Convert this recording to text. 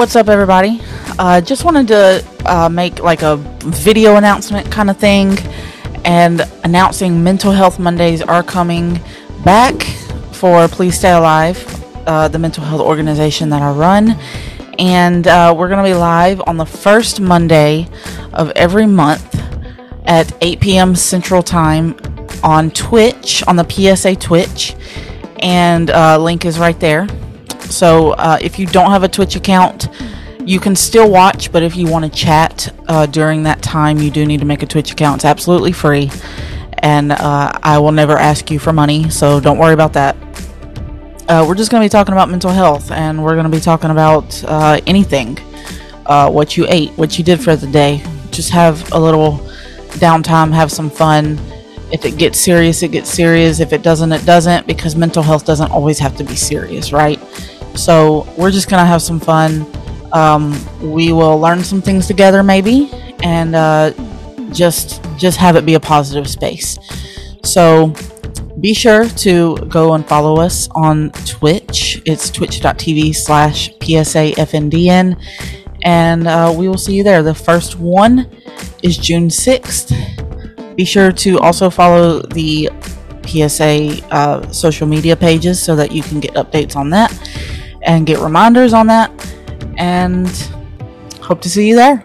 What's up, everybody? Uh, just wanted to uh, make like a video announcement kind of thing and announcing Mental Health Mondays are coming back for Please Stay Alive, uh, the mental health organization that I run. And uh, we're going to be live on the first Monday of every month at 8 p.m. Central Time on Twitch, on the PSA Twitch. And uh, link is right there. So uh, if you don't have a Twitch account, you can still watch, but if you want to chat uh, during that time, you do need to make a Twitch account. It's absolutely free, and uh, I will never ask you for money, so don't worry about that. Uh, we're just going to be talking about mental health, and we're going to be talking about uh, anything uh, what you ate, what you did for the day. Just have a little downtime, have some fun. If it gets serious, it gets serious. If it doesn't, it doesn't, because mental health doesn't always have to be serious, right? So we're just to have some fun. Um, we will learn some things together, maybe, and uh, just just have it be a positive space. So be sure to go and follow us on Twitch. It's twitch.tv slash PSAFNDN. And uh, we will see you there. The first one is June 6th. Be sure to also follow the PSA uh, social media pages so that you can get updates on that and get reminders on that. And hope to see you there.